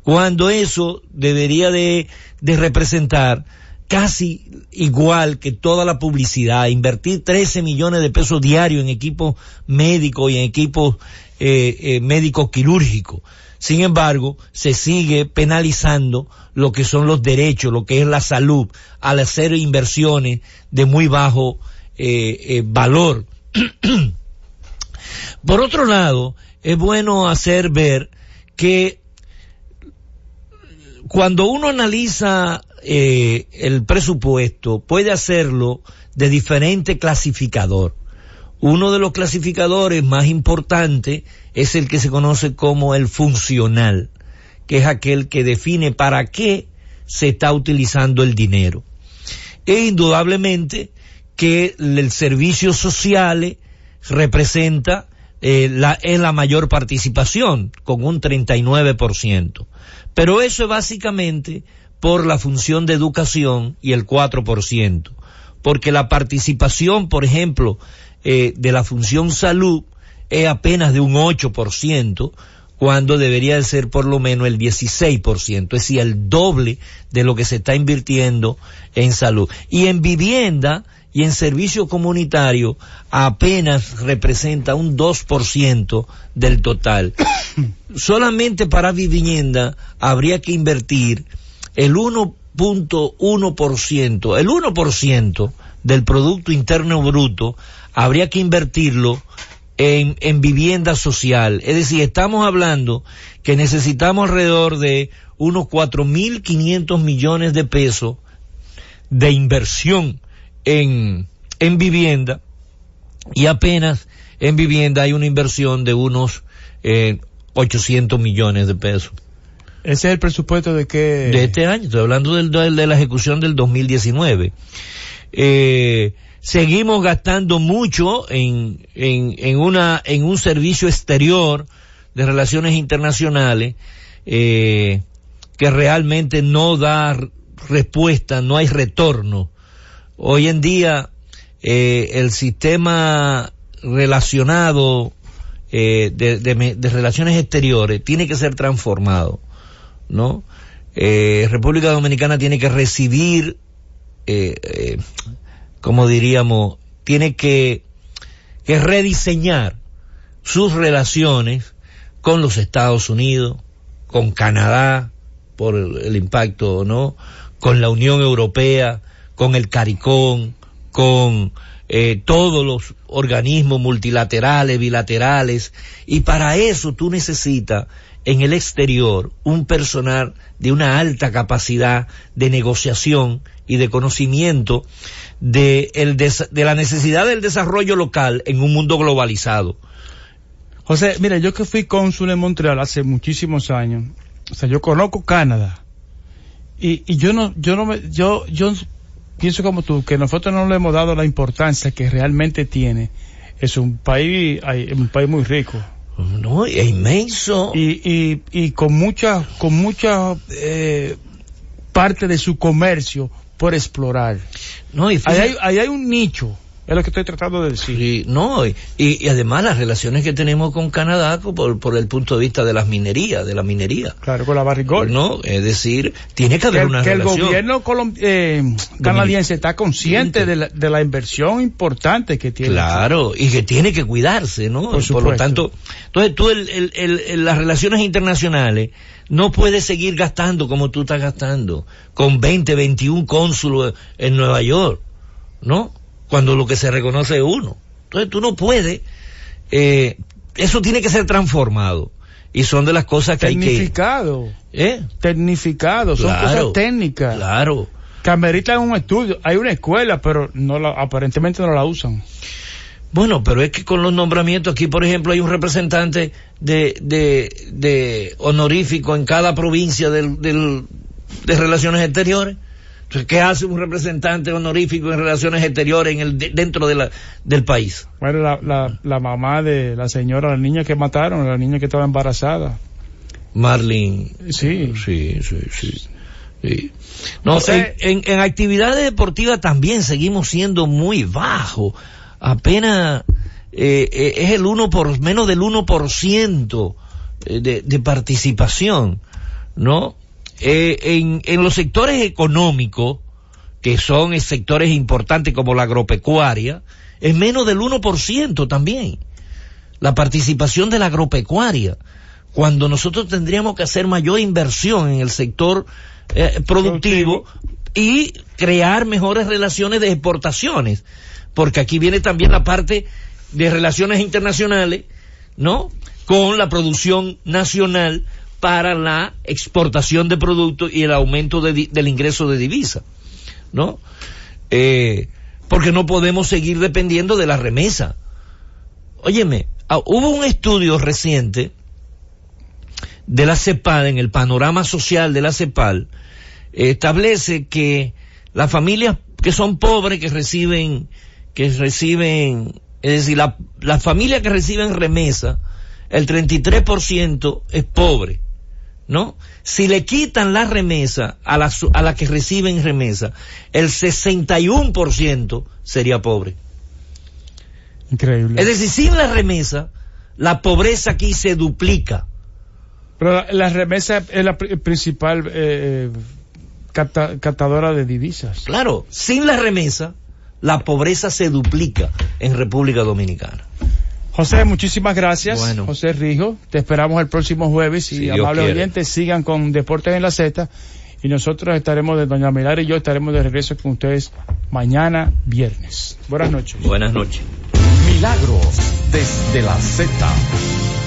cuando eso debería de, representar casi igual que toda la publicidad, invertir 13 millones de pesos diarios en equipos médicos y en equipos eh, eh, médicos quirúrgicos. Sin embargo, se sigue penalizando lo que son los derechos, lo que es la salud, al hacer inversiones de muy bajo eh, valor. <clears throat> Por otro lado, es bueno hacer ver que cuando uno analiza eh, el presupuesto, puede hacerlo de diferente clasificador. Uno de los clasificadores más importantes es el que se conoce como el funcional, que es aquel que define para qué se está utilizando el dinero. E indudablemente que el servicio social representa eh, la, es la mayor participación, con un 39%. Pero eso es básicamente por la función de educación y el 4%. Porque la participación, por ejemplo, eh, de la función salud es apenas de un 8%, cuando debería de ser por lo menos el 16%, es decir, el doble de lo que se está invirtiendo en salud. Y en vivienda y en servicio comunitario apenas representa un 2% del total. <coughs> Solamente para vivienda habría que invertir el 1.1%, el 1% del Producto Interno Bruto habría que invertirlo en, en vivienda social. Es decir, estamos hablando que necesitamos alrededor de unos 4.500 millones de pesos de inversión en, en vivienda y apenas en vivienda hay una inversión de unos eh, 800 millones de pesos. ¿Ese es el presupuesto de qué? De este año, estoy hablando del, de la ejecución del 2019. Eh, seguimos gastando mucho en, en, en, una, en un servicio exterior de relaciones internacionales eh, que realmente no da respuesta, no hay retorno Hoy en día, eh, el sistema relacionado eh, de, relaciones exteriores tiene que ser transformado, ¿no? Eh, República Dominicana tiene que recibir, como diríamos, tiene que, que rediseñar sus relaciones con los Estados Unidos, con Canadá, por el, impacto, ¿no? Con la Unión Europea, con el CARICOM, con eh, todos los organismos multilaterales, bilaterales, y para eso tú necesitas en el exterior un personal de una alta capacidad de negociación y de conocimiento de, el de la necesidad del desarrollo local en un mundo globalizado. José, mira, yo que fui cónsul en Montreal hace muchísimos años, o sea, yo conozco Canadá, y, y yo no, yo no me, yo, yo pienso como tú, que nosotros no le hemos dado la importancia que realmente tiene. Es un país, un país muy rico. No, es inmenso. Y, y, y con mucha, con mucha eh, parte de su comercio por explorar. No, y ahí hay un nicho es lo que estoy tratando de decir. Sí, no, y, y, además las relaciones que tenemos con Canadá por, por el punto de vista de las minerías, de la minería. Claro, con la barrigol. No, es decir, tiene que haber una que relación. el gobierno eh, canadiense está consciente de la, de la, inversión importante que tiene. Claro, y que tiene que cuidarse, ¿no? Por, lo tanto, entonces tú el, el, el, las relaciones internacionales no puedes seguir gastando como tú estás gastando, con 20, 21 cónsulos en Nueva York, ¿no? Cuando lo que se reconoce es uno. Entonces tú no puedes, eh, eso tiene que ser transformado. Y son de las cosas que hay que... Tecnificado. ¿Eh? Tecnificado, son cosas técnicas. Claro. Que ameritan un estudio. Hay una escuela, pero no la, aparentemente no la usan. Bueno, pero es que con los nombramientos, aquí por ejemplo hay un representante de, de, de honorífico en cada provincia del, del, de relaciones exteriores. ¿Qué hace un representante honorífico en relaciones exteriores en el, dentro de la, del país? Bueno, la, la, la, mamá de la señora, la niña que mataron, la niña que estaba embarazada. Marlene. Sí. Sí, sí, sí. No, sé en, en, actividades deportivas también seguimos siendo muy bajos. Apenas eh, eh, es el uno por, menos del 1% eh, de, de participación, ¿no? Eh, en, en los sectores económicos, que son sectores importantes como la agropecuaria, es menos del 1% también. La participación de la agropecuaria, cuando nosotros tendríamos que hacer mayor inversión en el sector eh, productivo y crear mejores relaciones de exportaciones, porque aquí viene también la parte de relaciones internacionales, ¿no? Con la producción nacional para la exportación de productos y el aumento del ingreso de divisa, ¿no? Eh, porque no podemos seguir dependiendo de la remesa. Óyeme, ah, hubo un estudio reciente de la CEPAL, en el panorama social de la CEPAL, establece que las familias que son pobres, que reciben, que reciben, es decir, las familias que reciben remesa, el 33% es pobre. ¿No? Si le quitan la remesa a la, a la que reciben remesa, el 61% sería pobre. Increíble. Es decir, sin la remesa, la pobreza aquí se duplica. Pero la, remesa es la principal eh, captadora de divisas. Claro, sin la remesa, la pobreza se duplica en República Dominicana. José, muchísimas gracias. José Rijo, te esperamos el próximo jueves y amables oyentes sigan con Deportes en la Z y nosotros estaremos de Doña Milar y yo estaremos de regreso con ustedes mañana viernes. Buenas noches. Buenas noches. Milagros desde la Z.